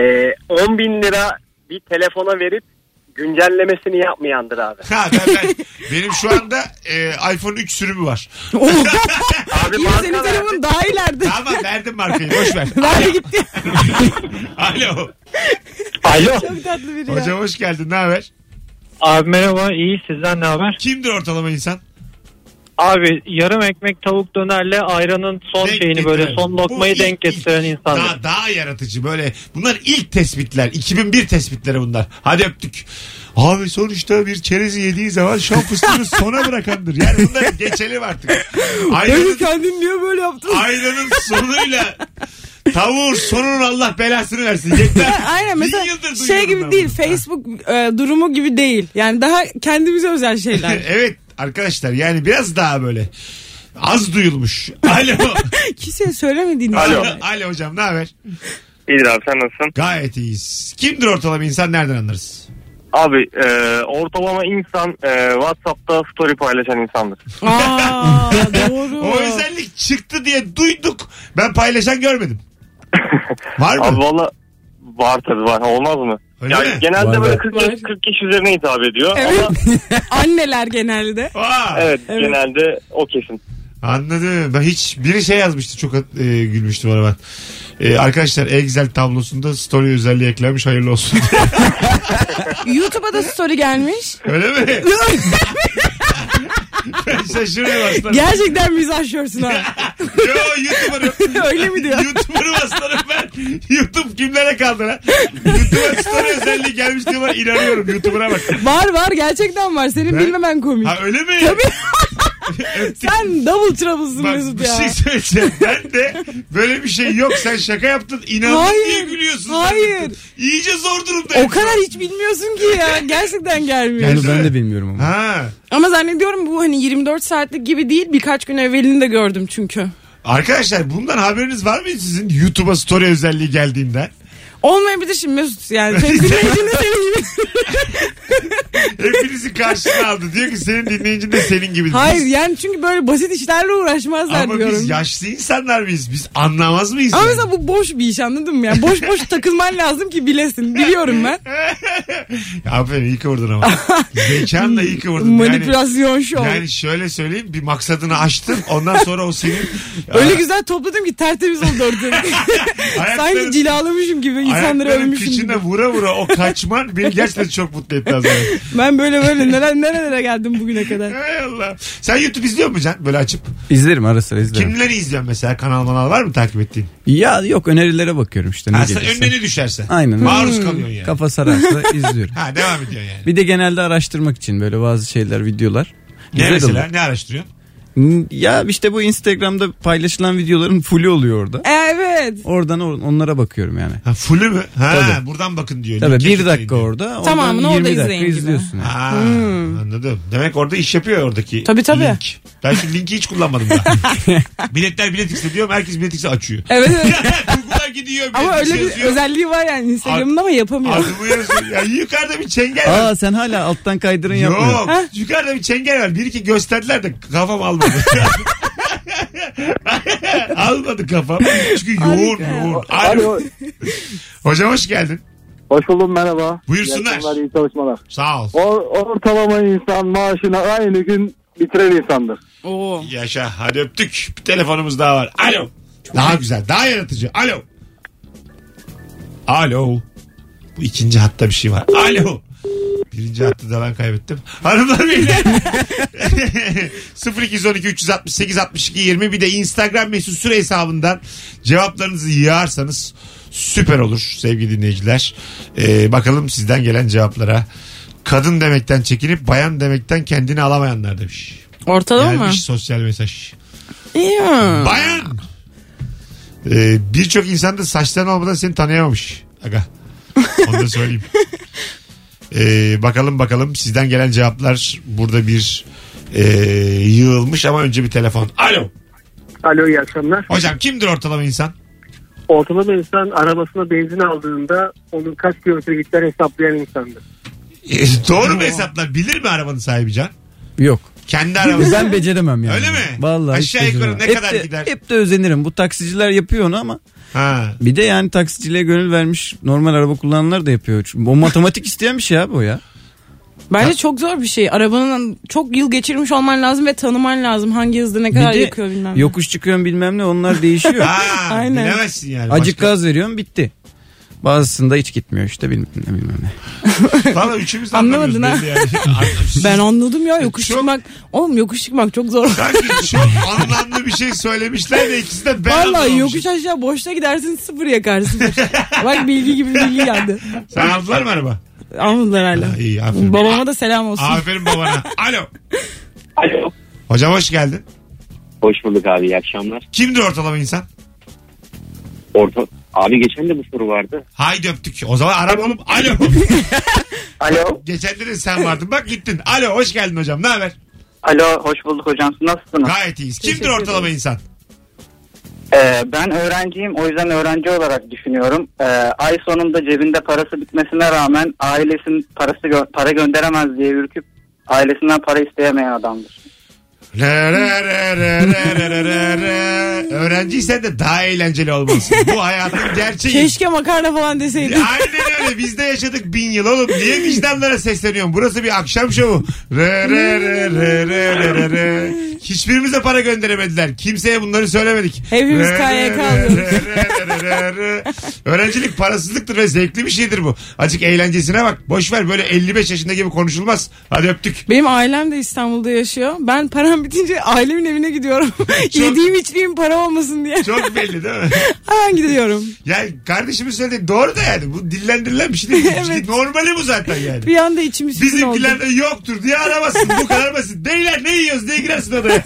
10 bin lira bir telefona verip güncellemesini yapmayandır abi. Ha ben, ben benim şu anda e, iPhone 3 sürümü var. Abi Yine senin marka telefonun daha ileride. Tamam verdim markayı boş ver. Nerede gitti? Alo. Alo. Çok tatlı biri ya. Hocam hoş geldin ne haber? Abi merhaba iyi sizden ne haber? Kimdir ortalama insan? Abi yarım ekmek tavuk dönerle ayranın son Denk şeyini böyle getiren. son Bu lokmayı denk getiren insan. Daha, daha yaratıcı böyle. Bunlar ilk tespitler. 2001 tespitleri bunlar. Hadi öptük. Abi sonuçta bir çerezi yediği zaman şan fıstığını sona bırakandır. Yani bunları geçelim artık. Ayranın, kendin niye böyle yaptın? ayranın sonuyla tavuğun sonunun Allah belasını versin. Yeter. Aynen mesela şey gibi değil bunu. Facebook e, durumu gibi değil. Yani daha kendimize özel şeyler. evet arkadaşlar yani biraz daha böyle az duyulmuş. Alo. Kimseye söylemediğini Alo. Alo hocam ne haber? İyidir abi sen nasılsın? Gayet iyiyiz. Kimdir ortalama insan nereden anlarız? Abi e, ortalama insan e, Whatsapp'ta story paylaşan insandır. Aa doğru. O özellik çıktı diye duyduk. Ben paylaşan görmedim. Var mı? Abi valla var tabii var olmaz mı? Öyle yani mi? genelde Var, böyle var. 40 Var. yaş 40 yaş üzerine hitap ediyor Evet. ama Anneler genelde. Aa, evet, Evet. genelde o kesin. Anladım. Ben hiç biri şey yazmıştı çok e, gülmüştüm ona ben. E, arkadaşlar Excel tablosunda story özelliği eklenmiş hayırlı olsun. YouTube'a da story gelmiş. Öyle mi? ben şaşırıyorum aslında. Gerçekten mizahşörsün ha. Yo YouTuber'ım. Öyle mi diyor? YouTuber'ım aslanım ben. YouTube kimlere kaldı lan? YouTube'a story özelliği gelmiş diye ben inanıyorum. YouTuber'a bak. Var var gerçekten var. Senin Ben- bilmemen komik. Ha öyle mi? Tabii. Sen double trouble'sın Bak Mesut bir ya. şey söyleyeceğim. Ben de böyle bir şey yok. Sen şaka yaptın. İnandın Hayır, diye gülüyorsun. hayır. zannettim. İyice zor durumdayım. O kadar hiç bilmiyorsun ki ya. Gerçekten gelmiyor. Onu ben de bilmiyorum ama. Ha. Ama zannediyorum bu hani 24 saatlik gibi değil. Birkaç gün evvelini de gördüm çünkü. Arkadaşlar bundan haberiniz var mıydı sizin YouTube'a story özelliği geldiğinden? Olmayabilir şimdi Mesut yani. Senin dinleyicin de senin gibi. Hepinizi karşısına aldı. Diyor ki senin dinleyicin de senin gibi. Hayır yani çünkü böyle basit işlerle uğraşmazlar ama diyorum. biz yaşlı insanlar mıyız? Biz anlamaz mıyız? Ama yani? mesela bu boş bir iş anladın mı? Yani boş boş takılman lazım ki bilesin. Biliyorum ben. Aferin iyi kıvırdın ama. Zekanla iyi kıvırdın. Manipülasyon şov. Yani, yani şöyle söyleyeyim bir maksadını açtın ondan sonra o senin Öyle güzel topladım ki tertemiz oldu. Ayakların- Sanki cilalamışım gibi insanları övmüşüm gibi. kıçına vura vura o kaçman beni gerçekten çok mutlu etti az önce. Ben böyle böyle neler nerelere geldim bugüne kadar. Hay Allah. Sen YouTube izliyor musun Can? Böyle açıp. İzlerim ara sıra izlerim. Kimleri izliyorsun mesela? Kanal manal var mı takip ettiğin? Ya yok önerilere bakıyorum işte ne Ha, sen gelirse. önüne ne düşerse. Aynen. Maruz Hmm. kalıyorsun yani. Kafa sararsa izliyorum. Ha devam ediyor yani. Bir de genelde araştırmak için böyle bazı şeyler, videolar. Ne Güzel mesela? oluyor. Ne araştırıyorsun? Ya işte bu Instagram'da paylaşılan videoların fullü oluyor orada. Evet. Oradan or- onlara bakıyorum yani. Ha fullü mü? Ha Tabii. buradan bakın diyor. Tabii Linke bir dakika orada. Oradan Tamamını 20 orada dakika izleyin gibi. izliyorsun. yani. Ha, Hmm. anladım. Demek orada iş yapıyor oradaki Tabii, tabii. link. Ben şu linki hiç kullanmadım daha. Biletler bilet X'te diyorum herkes bilet X'e açıyor. Evet evet. Gidiyor ama X'e öyle bir yazıyor. özelliği var yani Instagram'da ama yapamıyor. Adımı yazıyor. Ya yukarıda bir çengel var. Aa sen hala alttan kaydırın yapmıyorsun. Yok. Yukarıda bir çengel var. Bir iki gösterdiler de kafam almadı. almadı kafam. Çünkü yoğun yoğun. Alo. Hocam hoş geldin. Hoş buldum merhaba. Buyursunlar. İyi iyi çalışmalar. Sağ ol. Or- ortalama insan maaşını aynı gün bitiren insandır. Oo. Yaşa. Hadi öptük. Bir telefonumuz daha var. Alo. Daha güzel. Daha yaratıcı. Alo. Alo. Bu ikinci hatta bir şey var. Alo. Birinci hattı da ben kaybettim. Hanımlar beyler. 0212 368 62 20 bir de Instagram mesut süre hesabından cevaplarınızı yığarsanız süper olur sevgili dinleyiciler. Ee, bakalım sizden gelen cevaplara. Kadın demekten çekinip bayan demekten kendini alamayanlar demiş. Ortalama mı? Gelmiş sosyal mesaj. İyi. Bayan. Ee, Birçok insan da saçların olmadan seni tanıyamamış. Aga. Onu da söyleyeyim. Ee, bakalım bakalım sizden gelen cevaplar burada bir e, yığılmış ama önce bir telefon. Alo. Alo iyi akşamlar. Hocam kimdir ortalama insan? Ortalama insan arabasına benzin aldığında onun kaç kilometre gittiğini hesaplayan insandır. E, doğru mu hesaplar? Bilir mi arabanın sahibi Can? Yok. Kendi arabası. Ben beceremem yani. Öyle mi? Vallahi hiç Aşağı yukarı beceremem. ne hep kadar de, gider? Hep de özenirim. Bu taksiciler yapıyor onu ama Ha. bir de yani taksiciliğe gönül vermiş normal araba kullananlar da yapıyor. Çünkü O matematik isteyen bir şey abi o ya. Bence çok zor bir şey. Arabanın çok yıl geçirmiş olman lazım ve tanıman lazım. Hangi hızda ne kadar bir de yakıyor bilmem ne. yokuş çıkıyorsun bilmem ne onlar değişiyor. Ha, Aynen. bilemezsin yani. Acık Başka- gaz veriyorsun bitti. Bazısında hiç gitmiyor işte bilmem ne bilmem ne. Valla üçümüz de Anlamadın anlamıyoruz belli yani. Ben anladım ya yokuş Çok- çıkmak. Oğlum yokuş çıkmak çok zor. Sanki çok anlamlı bir şey söylemişler de ikisi de ben Vallahi anlamamışım. yokuş aşağı boşta gidersin sıfır yakarsın. Bak bilgi gibi bilgi geldi. Sen aldılar mı araba? Almadılar hala. Ha, iyi aferin. Babama da selam olsun. Aferin babana. Alo. Alo. Hocam hoş geldin. Hoş bulduk abi iyi akşamlar. Kimdir ortalama insan? Orta... Abi geçen de bu soru vardı. Haydi öptük. O zaman olup alo. Alo. Geçen de sen vardın. Bak gittin. Alo hoş geldin hocam. Ne haber? Alo hoş bulduk hocam. Siz Nasılsınız? Gayet iyiyiz. Kimdir ortalama insan? Ee, ben öğrenciyim o yüzden öğrenci olarak düşünüyorum. Ee, ay sonunda cebinde parası bitmesine rağmen ailesinin parası gö- para gönderemez diye ürküp ailesinden para isteyemeyen adamdır. Re, re, re, re, re, re, re, re. Öğrenciysen de daha eğlenceli olmalısın. Bu hayatın gerçeği. Keşke makarna falan deseydin. Aynen öyle. Biz de yaşadık bin yıl oğlum. Niye vicdanlara sesleniyorum? Burası bir akşam şovu. Re, re, re, re, re, re, re, re. Hiçbirimize para gönderemediler. Kimseye bunları söylemedik. Hepimiz Re, re, Öğrencilik parasızlıktır ve zevkli bir şeydir bu. Acık eğlencesine bak. Boş ver böyle 55 yaşında gibi konuşulmaz. Hadi öptük. Benim ailem de İstanbul'da yaşıyor. Ben param bitince ailemin evine gidiyorum. Yediğim içtiğim para olmasın diye. Çok belli değil mi? Hemen gidiyorum. Yani kardeşimin söylediği doğru da yani. Bu dillendirilen bir şey değil. Evet. Normali bu zaten yani. Bir anda içim üstüne oldu. Bizimkilerde yoktur diye aramazsın. Bu kadar basit. Beyler ne yiyoruz diye girersin odaya.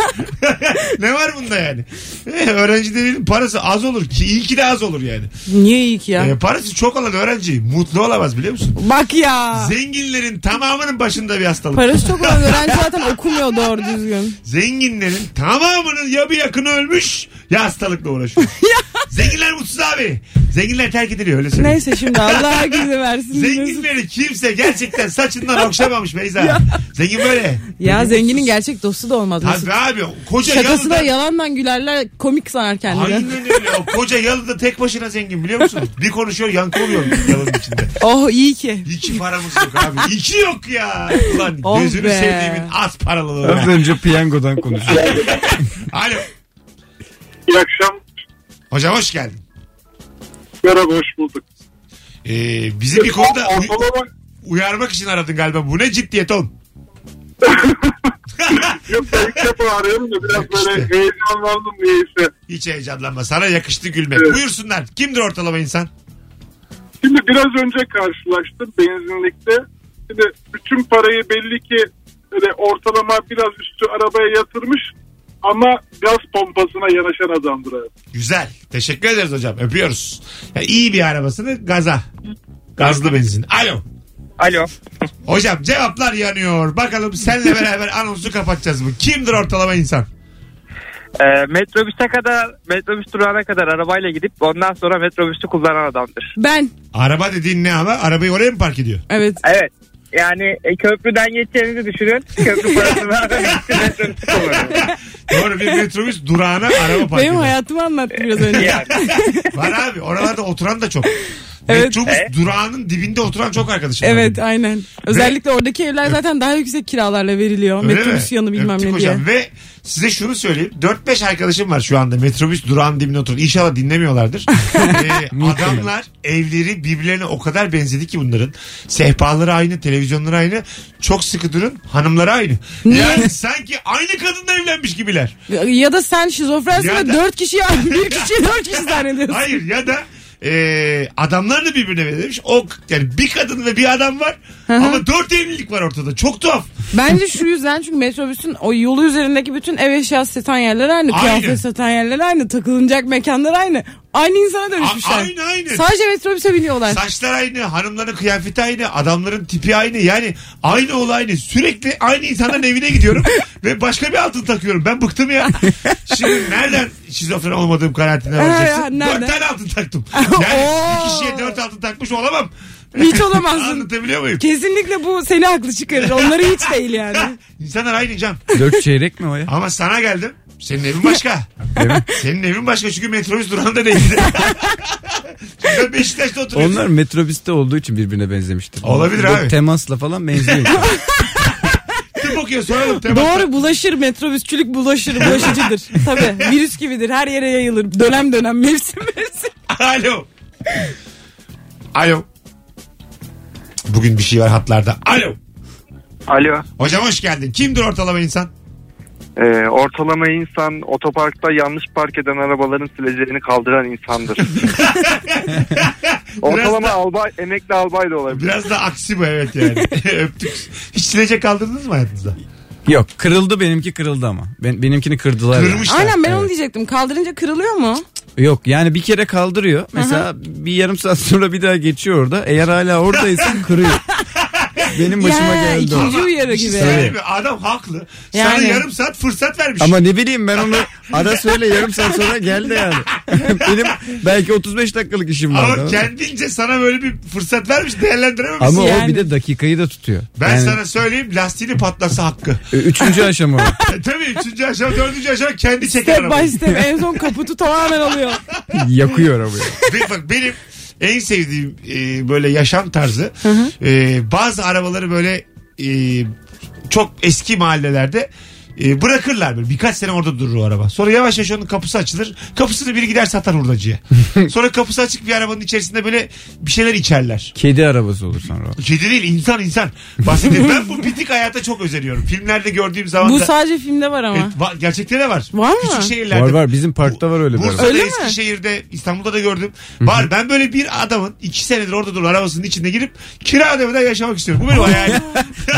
ne var bunda yani? Eh, öğrenci devinin parası az olur ki. iyi ki de az olur yani. Niye iyi ki ya? Eh, parası çok olan öğrenci mutlu olamaz biliyor musun? Bak ya. Zenginlerin tamamının başında bir hastalık. Parası çok olan öğrenci zaten okumuyor doğru düzgün. Zenginlerin tamamının ya bir yakını ölmüş ya hastalıkla uğraşıyor. Zenginler mutsuz abi. Zenginler terk ediliyor öyle söyleyeyim. Neyse şimdi Allah herkese versin. Zenginleri kimse gerçekten saçından okşamamış Beyza. Zengin böyle. Ya zenginin gerçek dostu da olmaz. Mesut. Tabii abi koca Şakası da yalıda. yalandan gülerler komik sanar kendini. Aynen öyle. O koca yalıda tek başına zengin biliyor musun? Bir konuşuyor yankı oluyor yalının içinde. Oh iyi ki. İki paramız yok abi. İki yok ya. Ulan Oh gözünü be. sevdiğimin az paralılığı. Az önce piyangodan konuşuyor. Alo. İyi akşam. Hocam hoş geldin. Merhaba hoş bulduk. Ee, bizi bir konuda Ortalama uyarmak için aradın galiba. Bu ne ciddiyet oğlum? yok ben ilk defa arıyorum da biraz böyle heyecanlandım niyeyse. Hiç heyecanlanma. Sana yakıştı gülmek. Evet. Buyursunlar. Kimdir ortalama insan? Şimdi biraz önce karşılaştım benzinlikte. Şimdi bütün parayı belli ki böyle ortalama biraz üstü arabaya yatırmış ama gaz pompasına yanaşan adamdır abi. Güzel. Teşekkür ederiz hocam. Öpüyoruz. Ya iyi bir arabasını gaza. Gazlı benzin. Alo. Alo. Hocam cevaplar yanıyor. Bakalım senle beraber anonsu kapatacağız mı? Kimdir ortalama insan? Ee, metrobüse kadar, metrobüs durağına kadar arabayla gidip ondan sonra metrobüsü kullanan adamdır. Ben. Araba dediğin ne ama? Arabayı oraya mı park ediyor? Evet. Evet. Yani e, köprüden geçeceğinizi düşünün. Köprü parasını metrobüsü kullanıyor. Doğru bir metrobüs durağına araba park Benim ediyor. hayatımı anlattı biraz önce. Yani. Var abi oralarda oturan da çok. Evet. Metrobüs durağının dibinde oturan çok arkadaşım var Evet benim. aynen. Özellikle oradaki evler zaten daha yüksek kiralarla veriliyor. Öyle Metrobüs mi? yanı bilmem Öptük ne diye. hocam. Ve size şunu söyleyeyim. 4-5 arkadaşım var şu anda metrobüs durağın dibine oturan. İnşallah dinlemiyorlardır. Ee, adamlar evleri birbirlerine o kadar benzedi ki bunların. Sehpaları aynı, televizyonları aynı. Çok sıkı durun. Hanımları aynı. Yani sanki aynı kadınla evlenmiş gibiler. Ya da sen şizofrensin Ya ve da- dört kişi bir kişi dört kişi zannediyorsun. Hayır ya da e, adamlar da birbirine benzemiş. O yani bir kadın ve bir adam var ama dört evlilik var ortada. Çok tuhaf. Bence şu yüzden çünkü metrobüsün o yolu üzerindeki bütün ev eşyası satan yerler aynı. Aynı. Kıyafet satan yerler aynı. Takılınacak mekanlar aynı. Aynı insana dönüşmüşler. A- aynı, aynı. Sadece metrobüse biniyorlar. Saçlar aynı, hanımların kıyafeti aynı, adamların tipi aynı. Yani aynı olay aynı. Sürekli aynı insanların evine gidiyorum ve başka bir altın takıyorum. Ben bıktım ya. Şimdi nereden şizofren olmadığım kanaatine Ha, varacaksın? nereden? Dört tane altın taktım. Yani bir kişiye dört altın takmış olamam. Hiç olamazsın. Anlatabiliyor muyum? Kesinlikle bu seni haklı çıkarır. Onları hiç değil yani. İnsanlar aynı can. Dört çeyrek mi o ya? Ama sana geldim. Senin evin başka. Senin evin başka çünkü metrobüs durağında değildi. Çünkü ben Beşiktaş'ta oturuyorum. Onlar metrobüste olduğu için birbirine benzemiştir. Olabilir Bu abi. Temasla falan benziyor. Tıp okuyor soralım. Doğru bulaşır metrobüsçülük bulaşır bulaşıcıdır. Tabii virüs gibidir her yere yayılır. Dönem dönem mevsim mevsim. Alo. Alo. Bugün bir şey var hatlarda. Alo. Alo. Hocam hoş geldin. Kimdir ortalama insan? Ee, ortalama insan otoparkta yanlış park eden arabaların sileceğini kaldıran insandır. ortalama albay, emekli albay da olabilir. Biraz da aksi bu evet yani. Öptük. Hiç silecek kaldırdınız mı hayatınızda? Yok kırıldı benimki kırıldı ama. Ben, benimkini kırdılar. yani. Aynen ben onu Evet. diyecektim. Kaldırınca kırılıyor mu? Yok yani bir kere kaldırıyor. Mesela bir yarım saat sonra bir daha geçiyor orada. Eğer hala oradaysa kırıyor. Benim başıma Ya, geldi o. ikinci uyarı Bir şey gibi. söyleyeyim mi? Adam haklı. Sana Yani. yarım saat fırsat vermiş. Ama ne bileyim ben onu ara söyle yarım saat sonra geldi yani. Benim belki 35 dakikalık işim var. Ama kendince sana böyle bir fırsat vermiş değerlendirememişsin. Ama Yani. o bir de dakikayı da tutuyor. Ben Yani sana söyleyeyim lastiğini patlasa hakkı. Üçüncü aşama o. E, Tabii üçüncü aşama dördüncü aşama kendi çeker Step by arabayı. step en son kaputu tamamen alıyor. Yakıyor arabayı. Be- bak benim en sevdiğim e, böyle yaşam tarzı. E, bazı arabaları böyle e, çok eski mahallelerde e, bırakırlar böyle birkaç sene orada durur o araba. Sonra yavaş yavaş onun kapısı açılır. Kapısını biri gider satar hurdacıya. Sonra kapısı açık bir arabanın içerisinde böyle bir şeyler içerler. Kedi arabası olur sonra. Kedi değil insan insan. Bahsediyorum. Ben bu bitik hayata çok özeniyorum. Filmlerde gördüğüm zaman Bu da- sadece filmde var ama. Evet, va- gerçekte de var. Var mı? Küçük şehirlerde. Var var bizim parkta var öyle bir araba. Bursa'da, Öyle? Eskişehir'de, İstanbul'da da gördüm. Var. Ben böyle bir adamın iki senedir orada durup arabasının içinde girip kira ödemeden yaşamak istiyorum. Bu benim hayalim.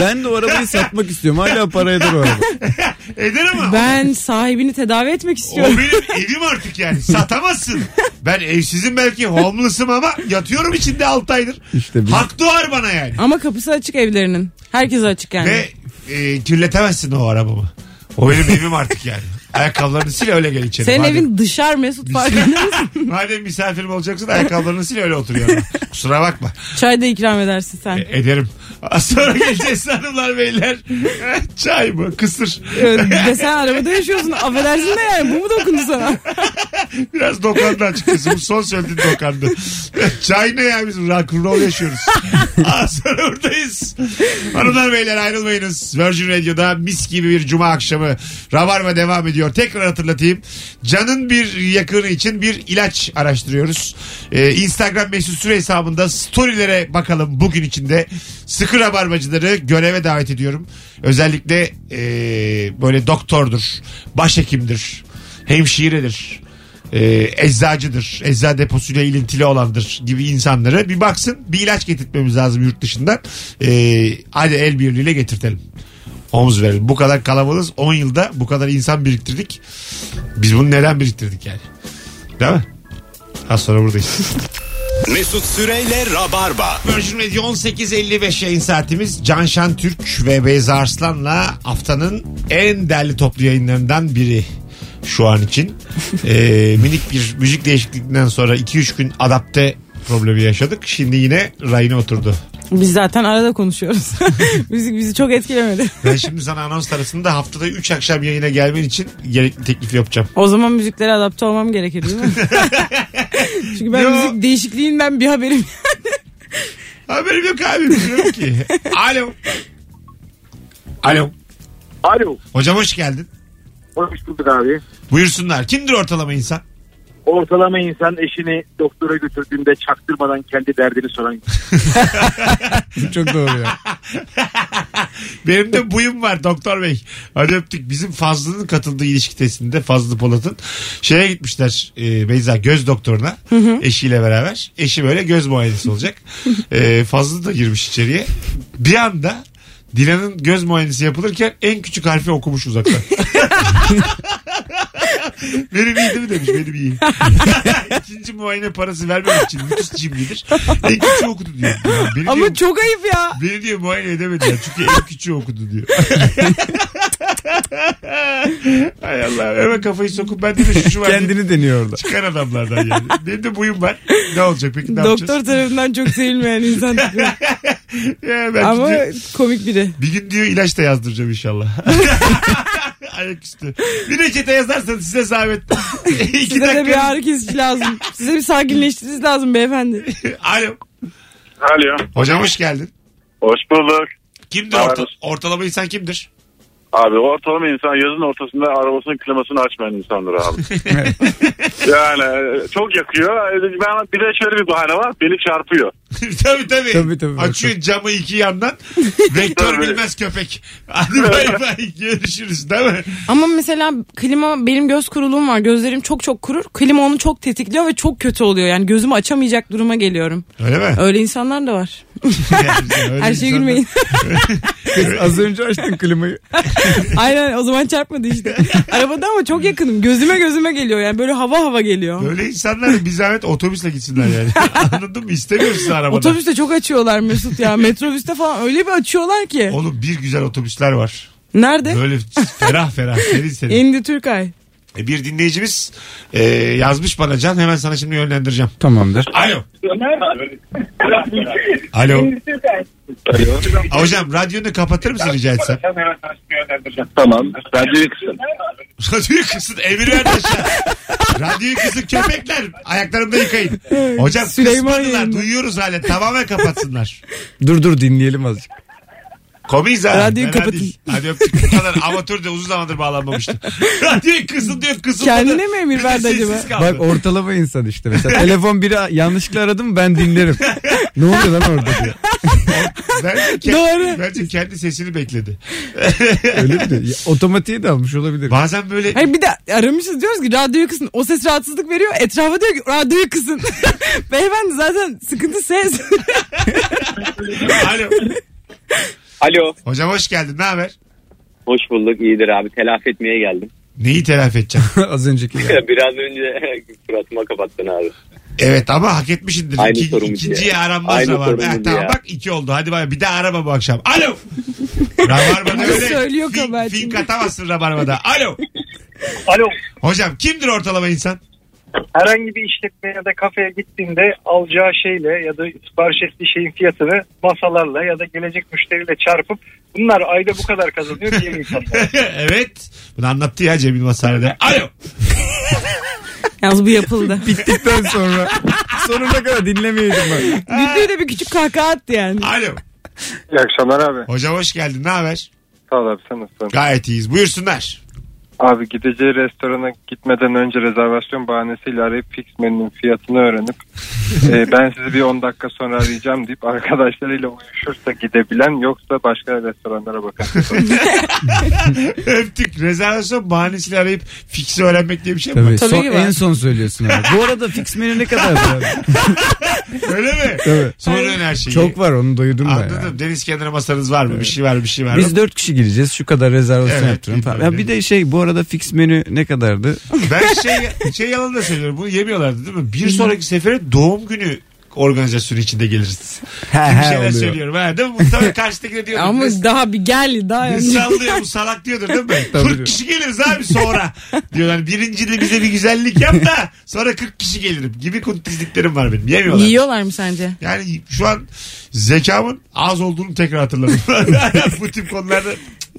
Ben de o arabayı satmak istiyorum. Hala para eder o araba. Eder ama. Ben sahibini tedavi etmek O istiyorum. benim evim artık yani. Satamazsın. Ben evsizim belki homeless'ım ama yatıyorum içinde 6 aydır. İşte biz- Hak doğar bana yani. Ama kapısı açık evlerinin. Herkese açık yani. Ve e, kirletemezsin o arabamı. O benim evim artık yani. Ayakkabılarını sil öyle gel içeri. Senin Madem- evin dışar Mesut farkında mısın? Madem misafirim olacaksın ayakkabılarını sil öyle otur yanıma. Kusura bakma. Çay da ikram edersin sen. E, ederim. Az sonra geleceğiz hanımlar beyler. Çay mı? Kısır. Evet, Ve sen arabada yaşıyorsun. Affedersin de yani bu mu dokundu sana? Biraz dokandı açıkçası. Bu son söylediğin dokandı. Çay ne ya biz rock'n'roll yaşıyoruz. Az sonra buradayız. Hanımlar beyler ayrılmayınız. Virgin Radio'da mis gibi bir cuma akşamı Rabarba devam ediyor. Tekrar hatırlatayım. Can'ın bir yakını için bir ilaç araştırıyoruz. Ee, Instagram mesut süre hesabında storylere bakalım bugün içinde. Sıkı rabarbacıları göreve davet ediyorum. Özellikle ee, böyle doktordur, başhekimdir, hemşiredir e, eczacıdır, ecza deposuyla ilintili olandır gibi insanlara bir baksın. Bir ilaç getirtmemiz lazım yurt dışından. E, hadi el birliğiyle getirtelim. Omuz verelim. Bu kadar kalabalığız. 10 yılda bu kadar insan biriktirdik. Biz bunu neden biriktirdik yani? Değil mi? Az sonra buradayız. Mesut Süreyle Rabarba. Virgin Radio 18.55 yayın saatimiz. Can Şentürk ve Beyza Arslan'la haftanın en değerli toplu yayınlarından biri şu an için. Ee, minik bir müzik değişikliğinden sonra 2-3 gün adapte problemi yaşadık. Şimdi yine rayına oturdu. Biz zaten arada konuşuyoruz. Müzik bizi çok etkilemedi. Ben şimdi sana anons arasında haftada 3 akşam yayına gelmen için gerekli teklif yapacağım. O zaman müziklere adapte olmam gerekir değil mi? Çünkü ben Yo. müzik değişikliğinden bir haberim. Haberim yok abi bilmiyorum ki. Alo. Alo. Alo. Hocam hoş geldin. Hoş bulduk abi. Buyursunlar. Kimdir ortalama insan? Ortalama insan eşini doktora götürdüğünde çaktırmadan kendi derdini soran. Çok doğru ya. Benim de buyum var doktor bey. Hadi öptük. Bizim Fazlı'nın katıldığı ilişki testinde Fazlı Polat'ın şeye gitmişler e, Beyza göz doktoruna eşiyle beraber. Eşi böyle göz muayenesi olacak. e, Fazlı da girmiş içeriye. Bir anda Dilan'ın göz muayenesi yapılırken en küçük harfi okumuş uzaktan. benim iyi değil mi demiş benim iyi. İkinci muayene parası vermemek için müthiş cimridir. En küçüğü okudu diyor. Beni Ama diyor, çok ayıp ya. Beni diyor muayene edemediler. Çünkü en küçüğü okudu diyor. Hay Allah. Hemen kafayı sokup ben de şu şu var. Kendini deniyor orada. Çıkan adamlardan yani. Benim de buyum var. Ne olacak peki ne Doktor yapacağız? tarafından çok sevilmeyen insan. Ya Ama diyor, komik biri. bir gün diyor ilaç da yazdıracağım inşallah. Ayaküstü. Bir reçete yazarsanız size zahmet. İki Size de bir dakika. ağrı kesici lazım. Size bir sakinleştirici lazım beyefendi. Alo. Alo. Hocam hoş geldin. Hoş bulduk. Kimdir orta, ortalama insan kimdir? Abi ortalama insan yazın ortasında arabasının klimasını açmayan insandır abi. yani çok yakıyor. Ben bir de şöyle bir bahane var. Beni çarpıyor. tabii tabii. Tabii, tabii. Açıyor camı iki yandan. Vektör Tabii. bilmez köpek. Hadi bay bay görüşürüz değil mi? Ama mesela klima benim göz kuruluğum var. Gözlerim çok çok kurur. Klima onu çok tetikliyor ve çok kötü oluyor. Yani gözümü açamayacak duruma geliyorum. Öyle mi? Öyle insanlar da var. Her şeye gülmeyin. Kız az önce açtın klimayı. Aynen o zaman çarpmadı işte. Arabada ama çok yakınım. Gözüme gözüme geliyor yani böyle hava hava geliyor. Öyle insanlar bir zahmet otobüsle gitsinler yani. Anladın mı? İstemiyoruz sizi arabada. Otobüste çok açıyorlar Mesut ya. Metrobüste falan öyle bir açıyorlar ki. Oğlum bir güzel otobüsler var. Nerede? Böyle ferah ferah serin serin. Endi Türkay. E, Bir dinleyicimiz e, yazmış bana Can hemen sana şimdi yönlendireceğim. Tamamdır. Alo. Alo. Hocam radyonu kapatır mısın rica etsem? Tamam. Radyoyu kısın. Radyoyu kısın emir verdi aşağı. Radyoyu kısın köpekler. Ayaklarımda yıkayın. Hocam Süleyman kısmadılar. Duyuyoruz hala. Tamamen kapatsınlar. Dur dur dinleyelim azıcık. Komiyiz ha. Radyoyu Fena kapatın. değil. Hadi öptük. Bu kadar amatör de uzun zamandır bağlanmamıştı. Radyoyu kısın diyor kısılmadı. Kendine mi emir verdi acaba? Bak ortalama insan işte mesela. Telefon biri yanlışlıkla aradı mı ben dinlerim. ne oluyor lan orada diyor. Bence, ke- Doğru. bence kendi sesini bekledi. Öyle mi? diyor? Ya, Otomatiğe de almış olabilir. Bazen böyle Hayır bir de aramışız diyoruz ki radyoyu kısın. O ses rahatsızlık veriyor. Etrafa diyor ki radyoyu kısın. Beyefendi zaten sıkıntı ses. Alo. Alo. Hocam hoş geldin. Ne haber? Hoş bulduk. İyidir abi. Telafi etmeye geldim. Neyi telafi edeceksin? Az önceki. Biraz önce suratıma kapattın abi. Evet ama hak etmişindir. Aynı İki, sorumuz ikinciye ya. aranmaz Aynı sorumuz Eh, tamam ya. bak iki oldu. Hadi bay bir daha arama bu akşam. Alo. Rabarba'da öyle. Söylüyor fink, kabahatini. fink atamazsın Rabarba'da. Alo. Alo. Hocam kimdir ortalama insan? Herhangi bir işletme ya da kafeye gittiğinde alacağı şeyle ya da sipariş ettiği şeyin fiyatını masalarla ya da gelecek müşteriyle çarpıp bunlar ayda bu kadar kazanıyor diye insanlar. evet. Bunu anlattı ya Cemil Masar'da. Alo. Yalnız bu yapıldı. Bittikten sonra sonuna kadar dinlemeyeydim ben. Güldüğü de bir küçük kahkaha attı yani. Alo. İyi akşamlar abi. Hocam hoş geldin. Ne haber? Sağ ol abi sen nasılsın? Gayet iyiyiz. Buyursunlar. Abi gideceği restorana gitmeden önce rezervasyon bahanesiyle arayıp fix menünün fiyatını öğrenip e, ben sizi bir 10 dakika sonra arayacağım deyip arkadaşlarıyla uyuşursa gidebilen yoksa başka restoranlara bakan. Öptük. Rezervasyon bahanesiyle arayıp fiksi öğrenmek diye bir şey mi var? Tabii, Tabii son- ki var. en son söylüyorsun abi. Bu arada fix menü ne kadar? Öyle mi? Tabii. Sonra her şeyi. Çok var onu duydum ben. Anladım. ya. Deniz kenarı masanız var mı? Bir şey var bir şey var mı? Biz dört kişi gireceğiz şu kadar rezervasyon Evet, yaptırın falan. Ya bir de şey bu arada fix menü ne kadardı? Ben şey, şey yalan da söylüyorum. Bunu yemiyorlardı değil mi? Bir sonraki sefere doğum günü organizasyonu içinde geliriz. He, he, şeyler oluyor. söylüyorum. Ha, değil mi? Muhtemelen karşıdaki diyordur. Ama Ne- daha bir gel daha ne önce. sallıyor bu salak diyordur değil mi? Tabii 40 kişi geliriz abi sonra. Diyorlar birinci de bize bir güzellik yap da sonra 40 kişi gelirim gibi kuntizliklerim var benim. Yemiyorlar. Yiyorlar mı sence? Yani şu an zekamın az olduğunu tekrar hatırladım. bu tip konularda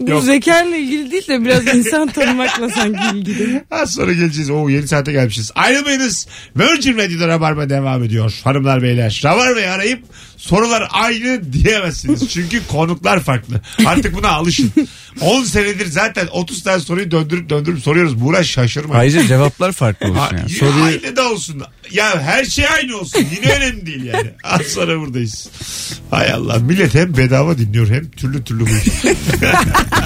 Bu yok. ilgili değil de biraz insan tanımakla sanki ilgili. Az sonra geleceğiz. Oo yeni saate gelmişiz. Ayrılmayınız. Virgin Radio'da Rabarba devam ediyor. Hanımlar beyler. Rabarba'yı arayıp sorular aynı diyemezsiniz. Çünkü konuklar farklı. Artık buna alışın. 10 senedir zaten 30 tane soruyu döndürüp döndürüp soruyoruz. Buğra şaşırma. Ayrıca cevaplar farklı olsun yani. ya Soruyu Aynı da olsun. Ya her şey aynı olsun. Yine önemli değil yani. Az sonra buradayız. Hay Allah. Millet hem bedava dinliyor hem türlü türlü bu.